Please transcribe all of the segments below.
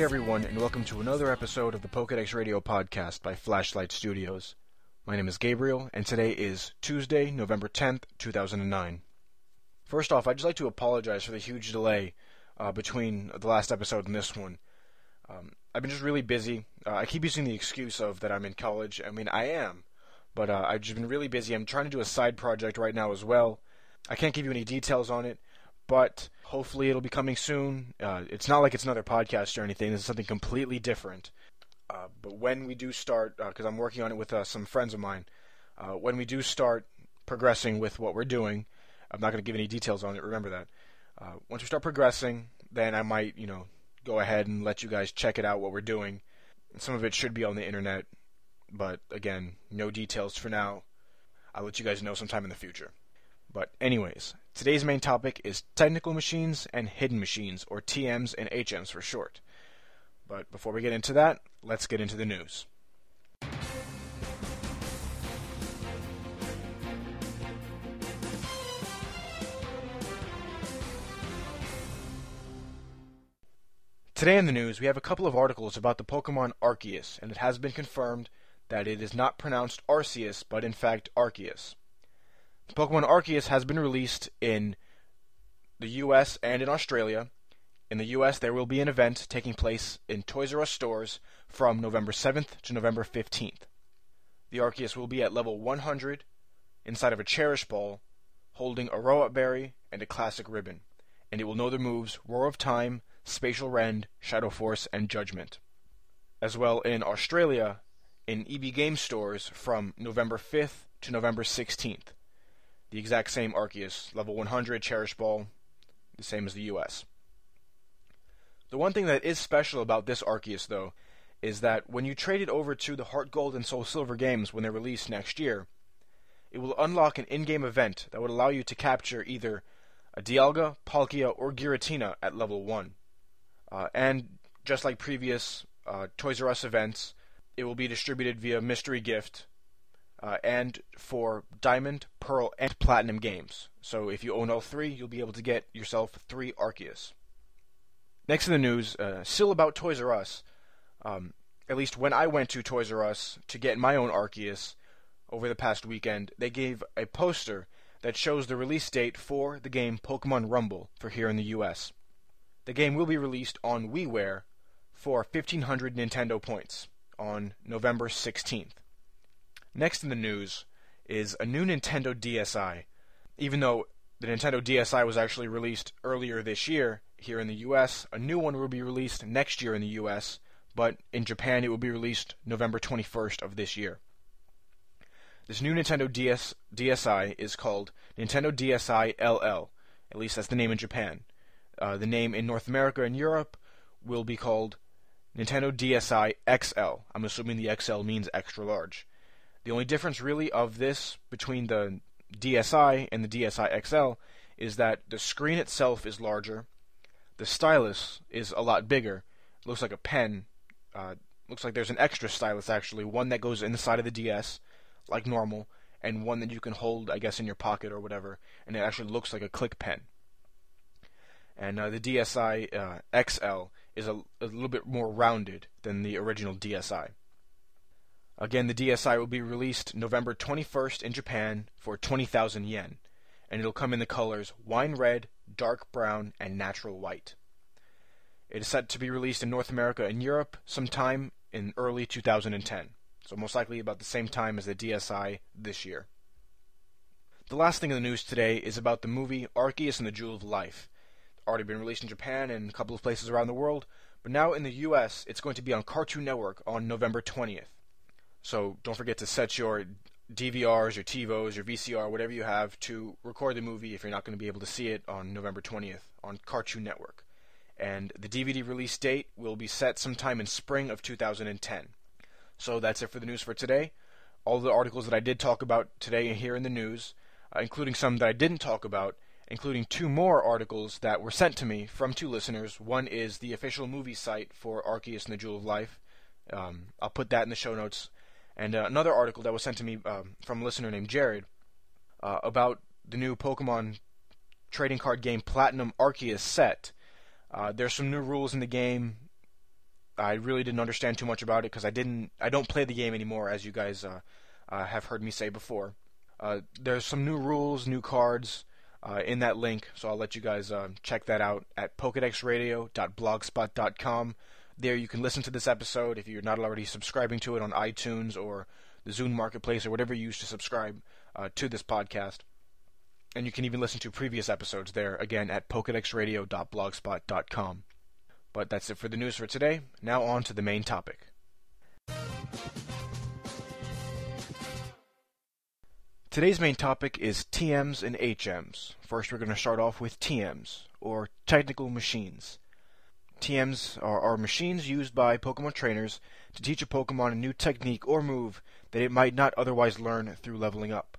Hey everyone, and welcome to another episode of the Pokedex Radio podcast by Flashlight Studios. My name is Gabriel, and today is Tuesday, November 10th, 2009. First off, I'd just like to apologize for the huge delay uh, between the last episode and this one. Um, I've been just really busy. Uh, I keep using the excuse of that I'm in college. I mean, I am, but uh, I've just been really busy. I'm trying to do a side project right now as well. I can't give you any details on it, but hopefully it'll be coming soon. Uh, it's not like it's another podcast or anything. This is something completely different. Uh, but when we do start, because uh, I'm working on it with uh, some friends of mine, uh, when we do start progressing with what we're doing, I'm not going to give any details on it. Remember that. Once we start progressing, then I might, you know, go ahead and let you guys check it out what we're doing. Some of it should be on the internet, but again, no details for now. I'll let you guys know sometime in the future. But anyways, today's main topic is technical machines and hidden machines, or TMs and HMs for short. But before we get into that, let's get into the news. Today in the news, we have a couple of articles about the Pokemon Arceus, and it has been confirmed that it is not pronounced Arceus, but in fact Arceus. Pokemon Arceus has been released in the US and in Australia. In the US, there will be an event taking place in Toys R Us stores from November 7th to November 15th. The Arceus will be at level 100 inside of a Cherish Ball holding a Roa Berry and a Classic Ribbon, and it will know the moves Roar of Time, Spatial Rend, Shadow Force, and Judgment. As well in Australia, in EB Game stores from November 5th to November 16th. The exact same Arceus, level 100, Cherish Ball, the same as the US. The one thing that is special about this Arceus, though, is that when you trade it over to the Heart Gold and Soul Silver games when they're released next year, it will unlock an in game event that would allow you to capture either a Dialga, Palkia, or Giratina at level 1. Uh, and just like previous uh, Toys R Us events, it will be distributed via mystery gift uh, and for Diamond, Pearl, and Platinum games. So if you own all three, you'll be able to get yourself three Arceus. Next in the news, uh, still about Toys R Us. Um, at least when I went to Toys R Us to get my own Arceus over the past weekend, they gave a poster that shows the release date for the game Pokemon Rumble for here in the US. The game will be released on WiiWare for 1500 Nintendo points on November 16th. Next in the news is a new Nintendo DSi. Even though the Nintendo DSi was actually released earlier this year here in the US, a new one will be released next year in the US, but in Japan it will be released November 21st of this year. This new Nintendo DS, DSi is called Nintendo DSi LL. At least that's the name in Japan. Uh, the name in North America and Europe will be called Nintendo DSi XL. I'm assuming the XL means extra large. The only difference really of this between the DSi and the DSi XL is that the screen itself is larger, the stylus is a lot bigger. Looks like a pen. Uh, looks like there's an extra stylus actually, one that goes inside of the DS, like normal, and one that you can hold, I guess, in your pocket or whatever, and it actually looks like a click pen. And uh, the DSi uh, XL is a, a little bit more rounded than the original DSi. Again, the DSi will be released November 21st in Japan for 20,000 yen, and it'll come in the colors wine red, dark brown, and natural white. It is set to be released in North America and Europe sometime in early 2010, so most likely about the same time as the DSi this year. The last thing in the news today is about the movie Arceus and the Jewel of Life. It's already been released in Japan and a couple of places around the world, but now in the US it's going to be on Cartoon Network on November 20th. So don't forget to set your DVRs, your TiVos, your VCR, whatever you have to record the movie if you're not going to be able to see it on November 20th on Cartoon Network. And the DVD release date will be set sometime in spring of 2010. So that's it for the news for today. All the articles that I did talk about today here in the news, uh, including some that I didn't talk about, including two more articles that were sent to me from two listeners. One is the official movie site for Arceus and the Jewel of Life. Um, I'll put that in the show notes and uh, another article that was sent to me um, from a listener named Jared uh, about the new Pokemon trading card game Platinum Arceus set. Uh, there's some new rules in the game I really didn't understand too much about it because I didn't. I don't play the game anymore, as you guys uh, uh, have heard me say before. Uh, there's some new rules, new cards in that link, so I'll let you guys uh, check that out at pokedexradio.blogspot.com. There you can listen to this episode if you're not already subscribing to it on iTunes or the Zune Marketplace or whatever you use to subscribe uh, to this podcast. And you can even listen to previous episodes there again at pokedexradio.blogspot.com. But that's it for the news for today. Now on to the main topic. Today's main topic is TMs and HMs. First, we're going to start off with TMs, or technical machines. TMs are, are, machines used by Pokemon trainers to teach a Pokemon a new technique or move that it might not otherwise learn through leveling up.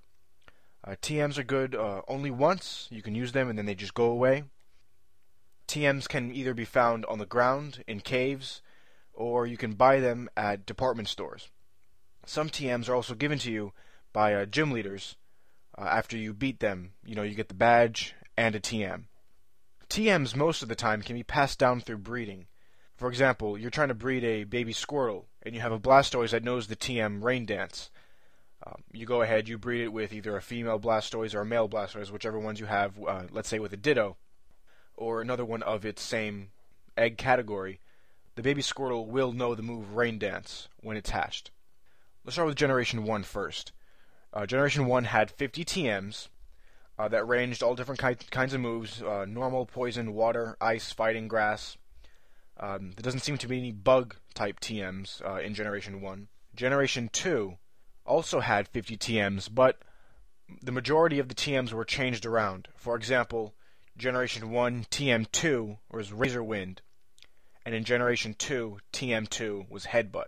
Uh, TMs are good uh, only once, you can use them and then they just go away. TMs can either be found on the ground, in caves, or you can buy them at department stores. Some TMs are also given to you by uh, gym leaders. Uh, after you beat them, you know, you get the badge and a TM. TMs most of the time can be passed down through breeding. For example, you're trying to breed a baby Squirtle, and you have a Blastoise that knows the TM Rain Dance. Um, you go ahead, you breed it with either a female Blastoise or a male Blastoise, whichever ones you have, uh, let's say with a Ditto, or another one of its same egg category. The baby Squirtle will know the move Rain Dance when it's hatched. Let's start with Generation 1 first. Uh, Generation 1 had 50 TMs uh, that ranged all different ki- kinds of moves uh, normal, poison, water, ice, fighting, grass. Um, there doesn't seem to be any bug type TMs uh, in Generation 1. Generation 2 also had 50 TMs, but the majority of the TMs were changed around. For example, Generation 1 TM2 was Razor Wind, and in Generation 2 TM2 was Headbutt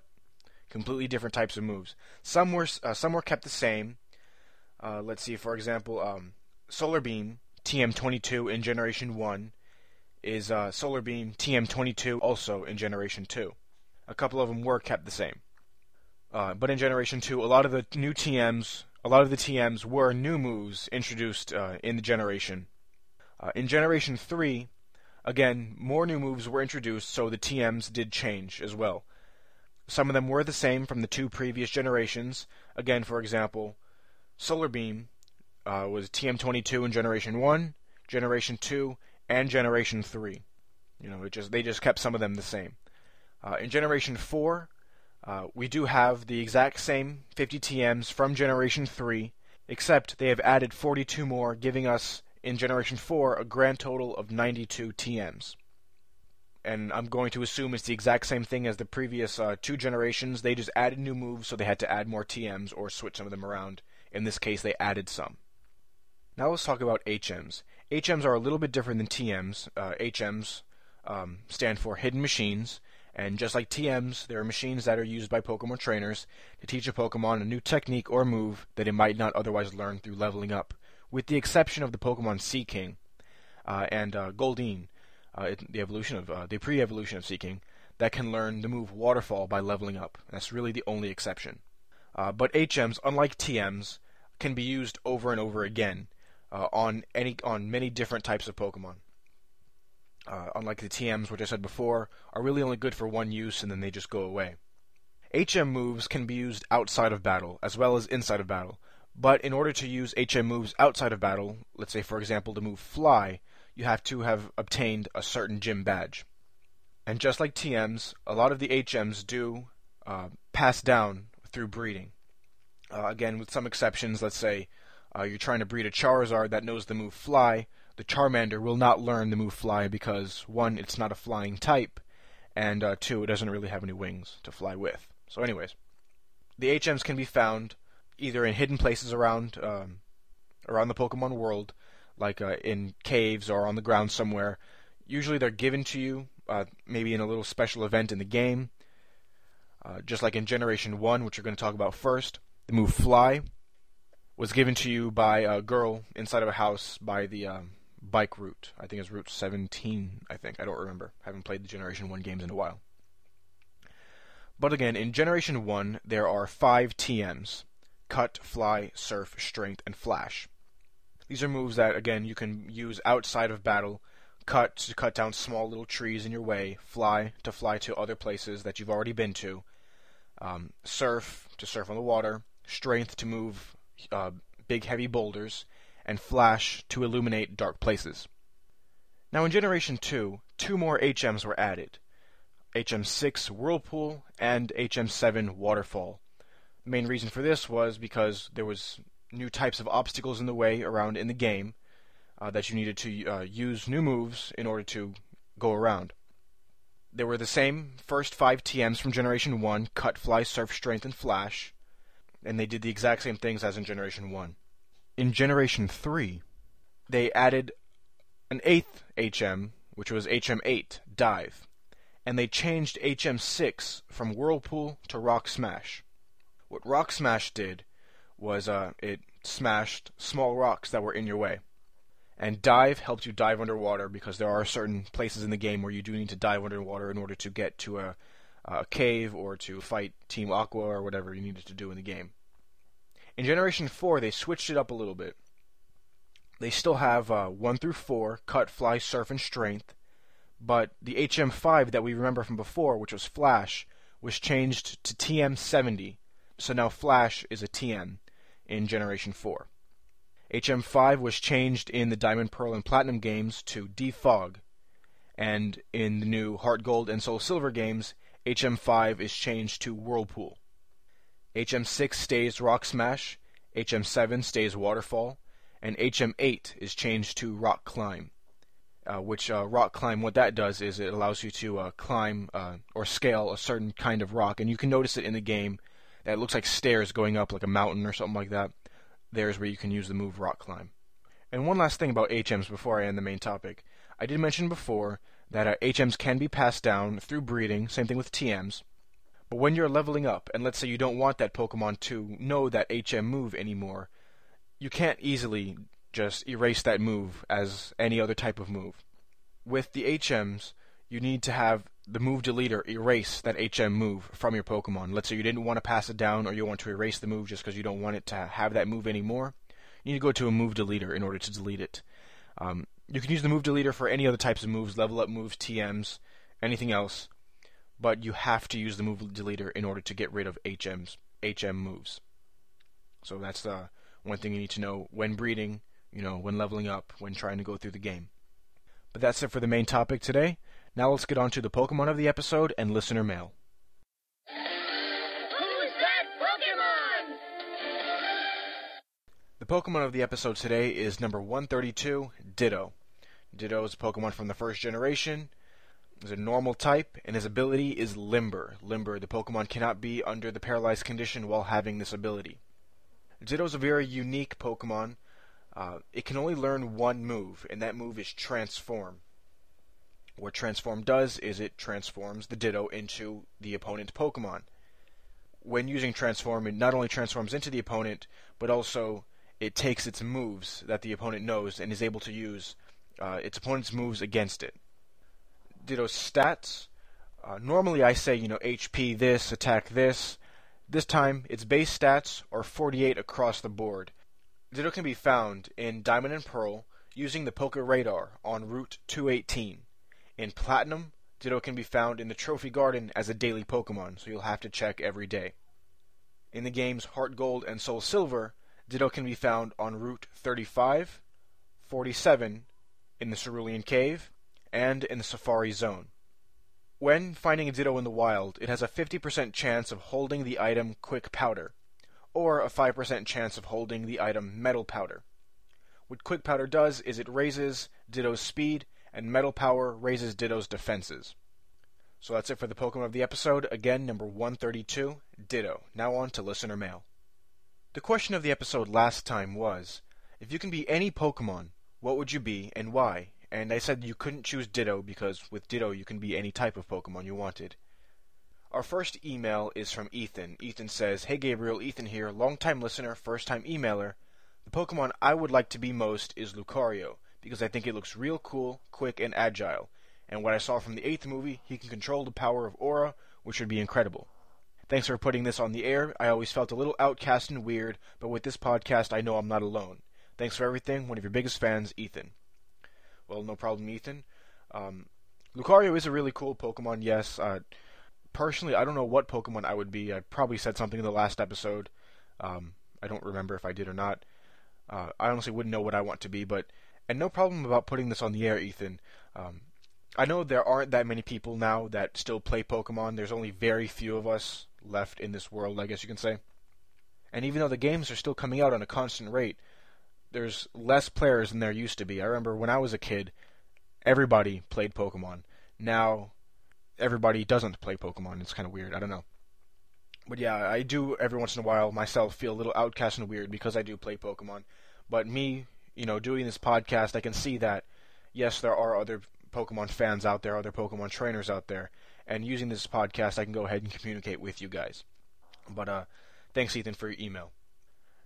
completely different types of moves. Some were uh, some were kept the same. Uh, let's see, for example, um, Solar Beam TM22 in Generation One is uh, Solar Beam TM22 also in Generation Two. A couple of them were kept the same, uh, but in Generation Two, a lot of the new TMs, a lot of the TMs were new moves introduced uh, in the generation. Uh, in Generation Three, again, more new moves were introduced, so the TMs did change as well. Some of them were the same from the two previous generations. Again, for example, Solar Beam uh, was TM22 in Generation 1, Generation 2, and Generation 3. You know, it just they just kept some of them the same. Uh, in Generation 4, uh, we do have the exact same 50 TMs from Generation 3, except they have added 42 more, giving us in Generation 4 a grand total of 92 TMs and I'm going to assume it's the exact same thing as the previous uh, two generations. They just added new moves, so they had to add more TMs or switch some of them around. In this case, they added some. Now let's talk about HMs. HMs are a little bit different than TMs. Uh, HMs um, stand for Hidden Machines, and just like TMs, they are machines that are used by Pokemon trainers to teach a Pokemon a new technique or move that it might not otherwise learn through leveling up, with the exception of the Pokemon Seaking uh, and uh, Goldeen uh, the evolution of uh, the pre-evolution of Seaking that can learn the move Waterfall by leveling up. That's really the only exception. Uh, but HMs, unlike TMs, can be used over and over again uh, on any on many different types of Pokemon. Uh, unlike the TMs, which I said before, are really only good for one use and then they just go away. HM moves can be used outside of battle as well as inside of battle. But in order to use HM moves outside of battle, let's say for example to move Fly, you have to have obtained a certain gym badge. And just like TMs, a lot of the HMs do uh, pass down through breeding. Uh, again, with some exceptions, let's say uh, you're trying to breed a Charizard that knows the move Fly. The Charmander will not learn the move Fly because, one, it's not a flying type, and uh, two, it doesn't really have any wings to fly with. So, anyways, the HMs can be found either in hidden places around um, around the Pokemon world, like uh, in caves or on the ground somewhere. Usually they're given to you, uh, maybe in a little special event in the game. Uh, just like in Generation 1, which we're going to talk about first, the move Fly was given to you by a girl inside of a house by the um, bike route. I think it's Route 17, I think. I don't remember. I haven't played the Generation 1 games in a while. But again, in Generation 1, there are five TMs Cut, Fly, Surf, Strength, and Flash. These are moves that, again, you can use outside of battle. cut to cut down small little trees in your way, fly to fly to other places that you've already been to, um, surf to surf on the water, strength to move uh, big heavy boulders, and flash to illuminate dark places. Now in Generation 2, two more HMs were added. HM6 Whirlpool and HM7 Waterfall. The main reason for this was because there was new types of obstacles in the way around in the game uh, that you needed to uh, use new moves in order to go around. There were the same first five TMs from Generation 1 Cut, Fly, Surf, Strength, and Flash, and they did the exact same things as in Generation 1. In Generation 3, they added an eighth HM, which was HM8, Dive, and they changed HM6 from Whirlpool to Rock Smash. What Rock Smash did was uh, it smashed small rocks that were in your way. And dive helps you dive underwater because there are certain places in the game where you do need to dive underwater in order to get to a, a cave or to fight Team Aqua or whatever you needed to do in the game. In Generation 4, they switched it up a little bit. They still have uh, 1 through 4, Cut, Fly, Surf, and Strength, but the HM5 that we remember from before, which was Flash, was changed to TM70. So now Flash is a TM in Generation 4. HM5 was changed in the Diamond, Pearl, and Platinum games to Defog, and in the new Heart Gold and Soul Silver games, HM5 is changed to Whirlpool. HM6 stays Rock Smash, HM7 stays Waterfall, and HM8 is changed to Rock Climb. Uh, which uh, rock climb, what that does is it allows you to uh, climb uh, or scale a certain kind of rock, and you can notice it in the game that looks like stairs going up like a mountain or something like that there's where you can use the move Rock Climb. And one last thing about HMs before I end the main topic. I did mention before that uh, HMs can be passed down through breeding, same thing with TMs. But when you're leveling up, and let's say you don't want that Pokemon to know that HM move anymore, you can't easily just erase that move as any other type of move. With the HMs, you need to have the move deleter erase that HM move from your Pokemon. Let's say you didn't want to pass it down or you want to erase the move just because you don't want it to have that move anymore. You need to go to a move deleter in order to delete it. Um, you can use the move deleter for any other types of moves, level up moves, TMs, anything else, but you have to use the move deleter in order to get rid of HMs, HM moves. So that's the one thing you need to know when breeding, you know, when leveling up, when trying to go through the game. But that's it for the main topic today. Now let's get on to the Pokemon of the episode and listener mail. The Pokemon of the episode today is number 132, Ditto. Ditto is a Pokemon from the first generation. He's a normal type, and his ability is Limber. Limber, the Pokemon cannot be under the paralyzed condition while having this ability. Ditto is a very unique Pokemon. Uh, it can only learn one move, and that move is Transform. What Transform does is it transforms the Ditto into the opponent's Pokemon. When using Transform, it not only transforms into the opponent, but also it takes its moves that the opponent knows and is able to use uh, its opponent's moves against it. Ditto's stats. Uh, normally I say, you know, HP this, attack this. This time, its base stats are 48 across the board. Ditto can be found in Diamond and Pearl using the Poké Radar on Route 218. In Platinum, Ditto can be found in the Trophy Garden as a daily Pokemon, so you'll have to check every day. In the games Heart Gold and Soul Silver, Ditto can be found on Route 35, 47, in the Cerulean Cave, and in the Safari Zone. When finding a Ditto in the wild, it has a 50% chance of holding the item Quick Powder, or a 5% chance of holding the item Metal Powder. What Quick Powder does is it raises Ditto's speed and Metal Powder raises Ditto's defenses. So that's it for the Pokemon of the episode. Again, number 132, Ditto. Now on to listener mail. The question of the episode last time was if you can be any Pokemon, what would you be and why? And I said you couldn't choose Ditto because with Ditto you can be any type of Pokemon you wanted. Our first email is from Ethan. Ethan says, Hey Gabriel, Ethan here, long-time listener, first time emailer. The Pokemon I would like to be most is Lucario because I think it looks real cool, quick, and agile. And what I saw from the eighth movie, he can control the power of Aura, which would be incredible. Thanks for putting this on the air. I always felt a little outcast and weird, but with this podcast, I know I'm not alone. Thanks for everything. One of your biggest fans, Ethan. Well, no problem, Ethan. Um, Lucario is a really cool Pokemon, yes. Uh, personally, I don't know what Pokemon I would be. I probably said something in the last episode. Um, I don't remember if I did or not. Uh, I honestly wouldn't know what I want to be, but and no problem about putting this on the air, Ethan. Um, I know there aren't that many people now that still play Pokemon. There's only very few of us left in this world, I guess you can say. And even though the games are still coming out on a constant rate, there's less players than there used to be. I remember when I was a kid, everybody played Pokemon. Now, everybody doesn't play Pokemon. It's kind of weird. I don't know. But yeah, I do every once in a while myself feel a little outcast and weird because I do play Pokemon. But me, you know, doing this podcast, I can see that yes, there are other Pokemon fans out there, other Pokemon trainers out there, and using this podcast, I can go ahead and communicate with you guys. But uh, thanks, Ethan, for your email.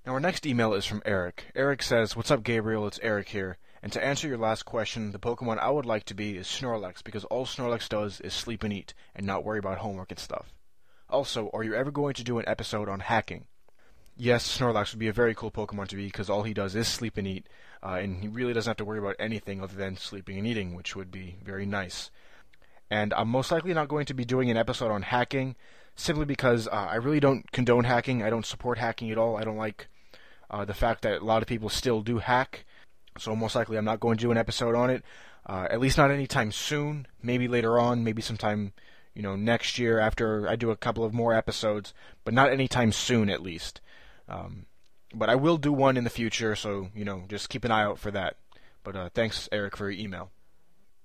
Now, our next email is from Eric. Eric says, What's up, Gabriel? It's Eric here. And to answer your last question, the Pokemon I would like to be is Snorlax, because all Snorlax does is sleep and eat, and not worry about homework and stuff. Also, are you ever going to do an episode on hacking? Yes, Snorlax would be a very cool Pokemon to be, because all he does is sleep and eat, uh, and he really doesn't have to worry about anything other than sleeping and eating, which would be very nice. And I'm most likely not going to be doing an episode on hacking, simply because uh, I really don't condone hacking. I don't support hacking at all. I don't like uh, the fact that a lot of people still do hack. So most likely I'm not going to do an episode on it. Uh, at least not anytime soon. Maybe later on. Maybe sometime you know next year after I do a couple of more episodes, but not anytime soon at least. Um, but I will do one in the future, so you know just keep an eye out for that. But uh, thanks, Eric, for your email.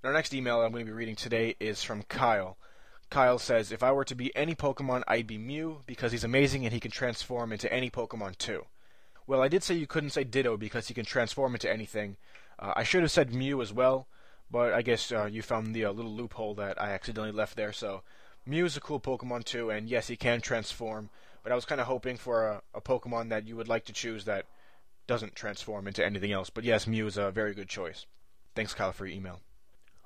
Our next email I'm going to be reading today is from Kyle. Kyle says, If I were to be any Pokemon, I'd be Mew because he's amazing and he can transform into any Pokemon too. Well, I did say you couldn't say Ditto because he can transform into anything. Uh, I should have said Mew as well, but I guess uh, you found the uh, little loophole that I accidentally left there. So, Mew is a cool Pokemon too, and yes, he can transform. But I was kind of hoping for a, a Pokemon that you would like to choose that doesn't transform into anything else. But yes, Mew is a very good choice. Thanks, Kyle, for your email.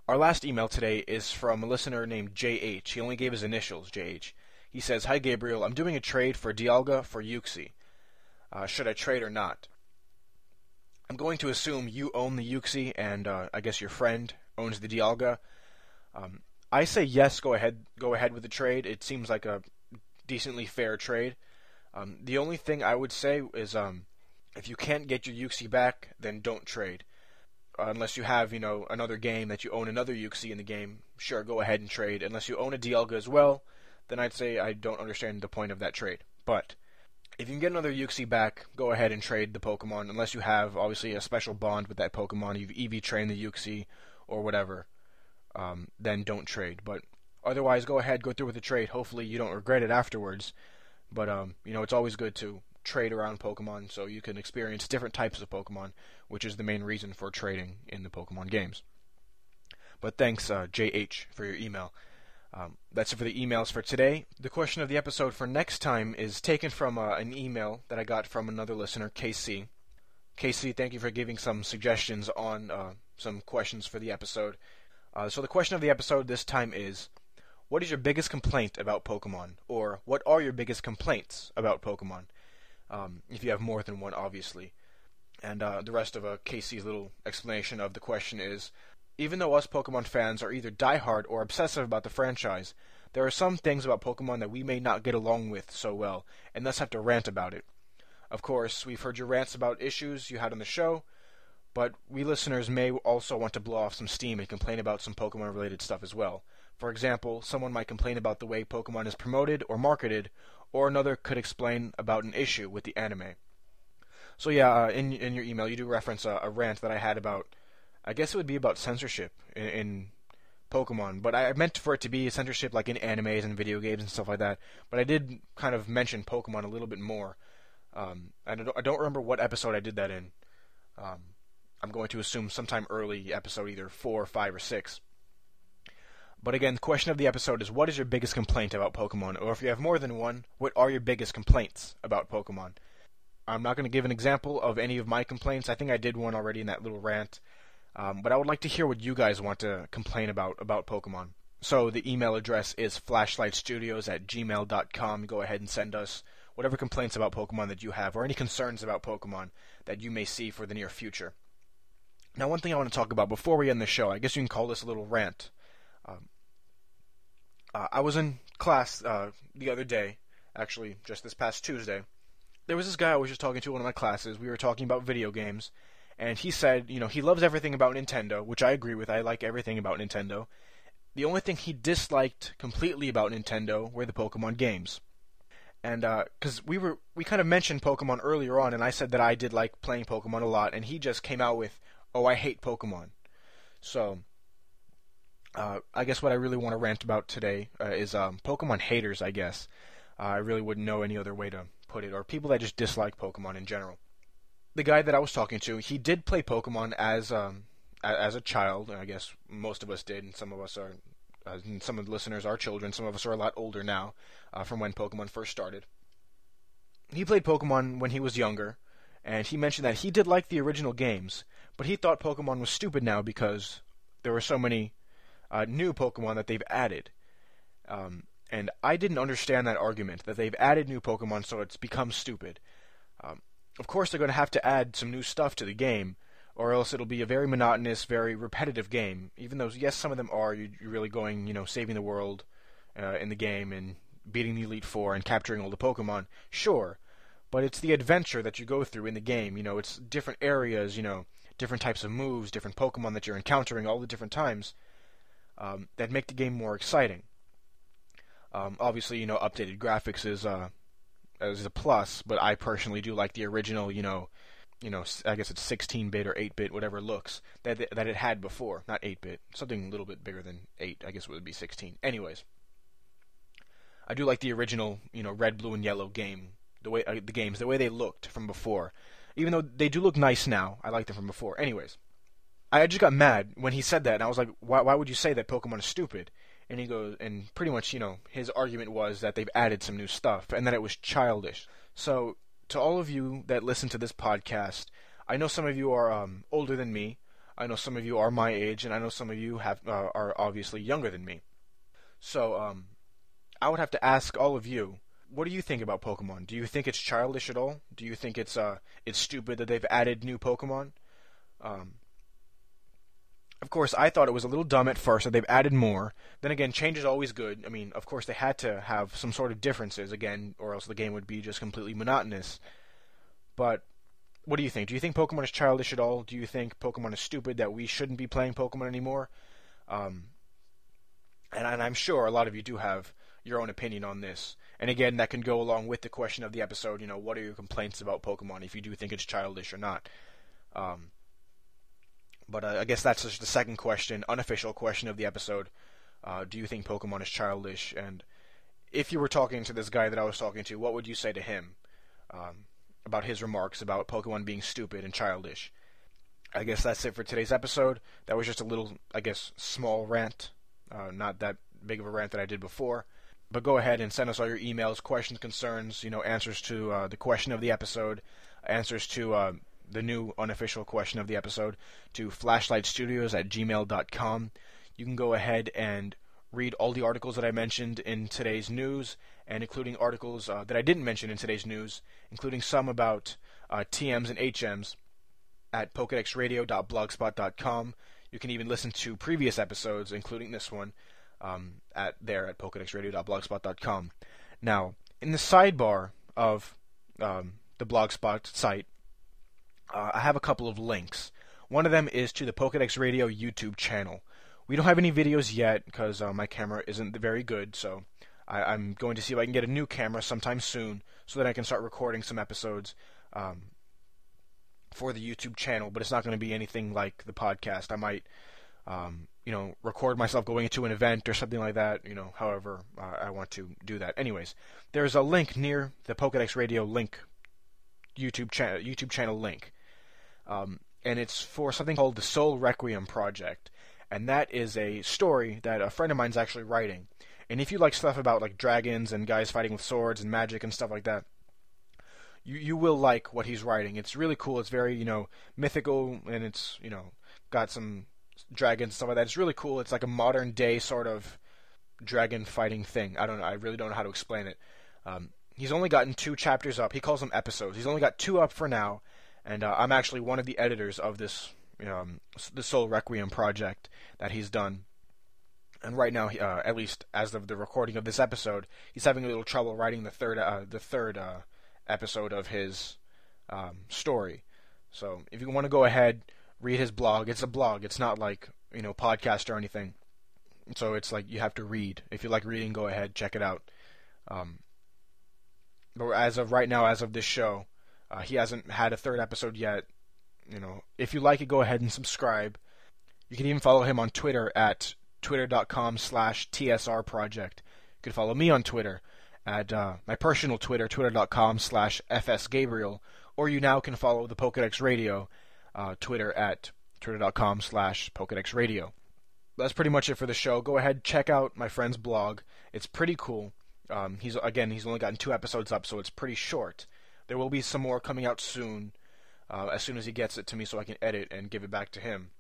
Our last email today is from a listener named JH. He only gave his initials, JH. He says, Hi, Gabriel. I'm doing a trade for Dialga for Uxie. Uh, should I trade or not? I'm going to assume you own the Uxie, and uh, I guess your friend owns the Dialga. Um, I say yes. Go ahead. Go ahead with the trade. It seems like a decently fair trade. Um, the only thing I would say is, um, if you can't get your Uxie back, then don't trade uh, unless you have you know another game that you own another Uxie in the game, sure, go ahead and trade. Unless you own a Dialga as well, then I'd say I don't understand the point of that trade. But if you can get another Uxie back, go ahead and trade the Pokemon. Unless you have obviously a special bond with that Pokemon, you've EV trained the Uxie or whatever, um, then don't trade. But otherwise, go ahead, go through with the trade. Hopefully, you don't regret it afterwards. But um, you know, it's always good to trade around Pokemon so you can experience different types of Pokemon, which is the main reason for trading in the Pokemon games. But thanks, uh, JH, for your email. Um, that's it for the emails for today. The question of the episode for next time is taken from uh, an email that I got from another listener, KC. KC, thank you for giving some suggestions on uh, some questions for the episode. Uh, so the question of the episode this time is, what is your biggest complaint about Pokemon? Or what are your biggest complaints about Pokemon? Um, if you have more than one, obviously. And uh, the rest of uh, Casey's little explanation of the question is even though us Pokemon fans are either diehard or obsessive about the franchise, there are some things about Pokemon that we may not get along with so well, and thus have to rant about it. Of course, we've heard your rants about issues you had on the show, but we listeners may also want to blow off some steam and complain about some Pokemon related stuff as well. For example, someone might complain about the way Pokemon is promoted or marketed, or another could explain about an issue with the anime. So yeah, uh, in in your email you do reference a, a, rant that I had about, I guess it would be about censorship in, in Pokemon, but I meant for it to be censorship like in animes and video games and stuff like that. But I did kind of mention Pokemon a little bit more. Um, I don't I don't remember what episode I did that in. Um, I'm going to assume sometime early episode, either four, five, or six. But again, the question of the episode is what is your biggest complaint about Pokemon? Or if you have more than one, what are your biggest complaints about Pokemon? I'm not going to give an example of any of my complaints. I think I did one already in that little rant. Um, but I would like to hear what you guys want to complain about about Pokemon. So the email address is flashlightstudios at gmail.com. Go ahead and send us whatever complaints about Pokemon that you have, or any concerns about Pokemon that you may see for the near future. Now, one thing I want to talk about before we end the show, I guess you can call this a little rant. Uh, I was in class uh, the other day, actually, just this past Tuesday. There was this guy I was just talking to in one of my classes. We were talking about video games, and he said, you know, he loves everything about Nintendo, which I agree with. I like everything about Nintendo. The only thing he disliked completely about Nintendo were the Pokemon games. And because uh, we were, we kind of mentioned Pokemon earlier on, and I said that I did like playing Pokemon a lot, and he just came out with, "Oh, I hate Pokemon." So, uh, I guess what I really want to rant about today uh, is um, Pokemon haters. I guess uh, I really wouldn't know any other way to put it, or people that just dislike Pokemon in general. The guy that I was talking to, he did play Pokemon as um, as a child. And I guess most of us did, and some of us are. Uh, some of the listeners are children. Some of us are a lot older now, uh, from when Pokemon first started. He played Pokemon when he was younger, and he mentioned that he did like the original games, but he thought Pokemon was stupid now because there were so many uh, new Pokemon that they've added. Um, and I didn't understand that argument that they've added new Pokemon, so it's become stupid. Um, of course, they're going to have to add some new stuff to the game, or else it'll be a very monotonous, very repetitive game. Even though, yes, some of them are, you're really going, you know, saving the world uh, in the game and beating the Elite Four and capturing all the Pokemon. Sure, but it's the adventure that you go through in the game. You know, it's different areas, you know, different types of moves, different Pokemon that you're encountering all the different times um, that make the game more exciting. Um, obviously, you know, updated graphics is uh, is a plus, but I personally do like the original, you know, you know, I guess it's 16-bit or 8-bit, whatever looks that that it had before. Not 8-bit, something a little bit bigger than 8. I guess it would be 16. Anyways, I do like the original, you know, red, blue, and yellow game. The way uh, the games, the way they looked from before. Even though they do look nice now, I like them from before. Anyways, I just got mad when he said that, and I was like, why, why would you say that Pokemon is stupid? And he goes, and pretty much, you know, his argument was that they've added some new stuff and that it was childish. So, to all of you that listen to this podcast, I know some of you are um, older than me. I know some of you are my age, and I know some of you have uh, are obviously younger than me. So, um, I would have to ask all of you, what do you think about Pokemon? Do you think it's childish at all? Do you think it's uh, it's stupid that they've added new Pokemon? Um, of course, I thought it was a little dumb at first that they've added more. Then again, change is always good. I mean, of course, they had to have some sort of differences again, or else the game would be just completely monotonous. But what do you think? Do you think Pokemon is childish at all? Do you think Pokemon is stupid that we shouldn't be playing Pokemon anymore? Um, and, and I'm sure a lot of you do have your own opinion on this. And again, that can go along with the question of the episode. You know, what are your complaints about Pokemon? If you do think it's childish or not. Um, but uh, I guess that's just the second question, unofficial question of the episode. Uh, do you think Pokemon is childish? And if you were talking to this guy that I was talking to, what would you say to him um, about his remarks about Pokemon being stupid and childish? I guess that's it for today's episode. That was just a little, I guess, small rant. Uh, not that big of a rant that I did before. But go ahead and send us all your emails, questions, concerns, you know, answers to uh, the question of the episode, answers to uh, the new unofficial question of the episode to flashlightstudios at gmail.com. You can go ahead and read all the articles that I mentioned in today's news, and including articles uh, that I didn't mention in today's news, including some about uh, TMs and HMs at pokedexradio.blogspot.com. You can even listen to previous episodes, including this one, um, at there at pokedexradio.blogspot.com. Now, in the sidebar of um, the Blogspot site, uh, I have a couple of links. One of them is to the Pokedex Radio YouTube channel. We don't have any videos yet because uh, my camera isn't very good, so I, am going to see if I can get a new camera sometime soon so that I can start recording some episodes um, for the YouTube channel. But it's not going to be anything like the podcast. I might, um, you know, record myself going to an event or something like that. You know, however uh, I want to do that. Anyways, there's a link near the Pokedex Radio link YouTube channel YouTube channel link. Um, and it's for something called the Soul Requiem Project, and that is a story that a friend of mine's actually writing. And if you like stuff about like dragons and guys fighting with swords and magic and stuff like that, you you will like what he's writing. It's really cool. It's very you know mythical, and it's you know got some dragons and stuff like that. It's really cool. It's like a modern day sort of dragon fighting thing. I don't know. I really don't know how to explain it. Um, he's only gotten two chapters up. He calls them episodes. He's only got two up for now, and uh, I'm actually one of the editors of this um, the Soul Requiem project that he's done. And right now, uh, at least as of the recording of this episode, he's having a little trouble writing the third uh, the third uh, episode of his um, story. So if you want to go ahead, read his blog. It's a blog. It's not like you know podcast or anything. So it's like you have to read. If you like reading, go ahead check it out. Um, but as of right now, as of this show, uh, he hasn't had a third episode yet. You know, if you like it, go ahead and subscribe. You can even follow him on Twitter at twitter.com slash tsr project. You can follow me on Twitter at uh, my personal Twitter, twitter.com slash fsgabriel, or you now can follow the Pokedex Radio uh, Twitter at twitter.com slash Pokedex Radio. That's pretty much it for the show. Go ahead, check out my friend's blog. It's pretty cool. Um, he's again, he's only gotten two episodes up, so it's pretty short. There will be some more coming out soon, uh, as soon as he gets it to me, so I can edit and give it back to him.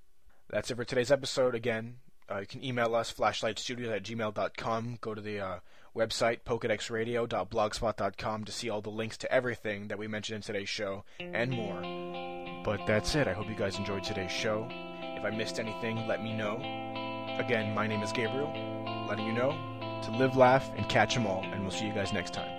That's it for today's episode. Again, uh, you can email us flashlightstudios at gmail.com. Go to the uh, website pokedexradio.blogspot.com to see all the links to everything that we mentioned in today's show and more. But that's it. I hope you guys enjoyed today's show. If I missed anything, let me know. Again, my name is Gabriel, letting you know to live, laugh, and catch 'em all, and we'll see you guys next time.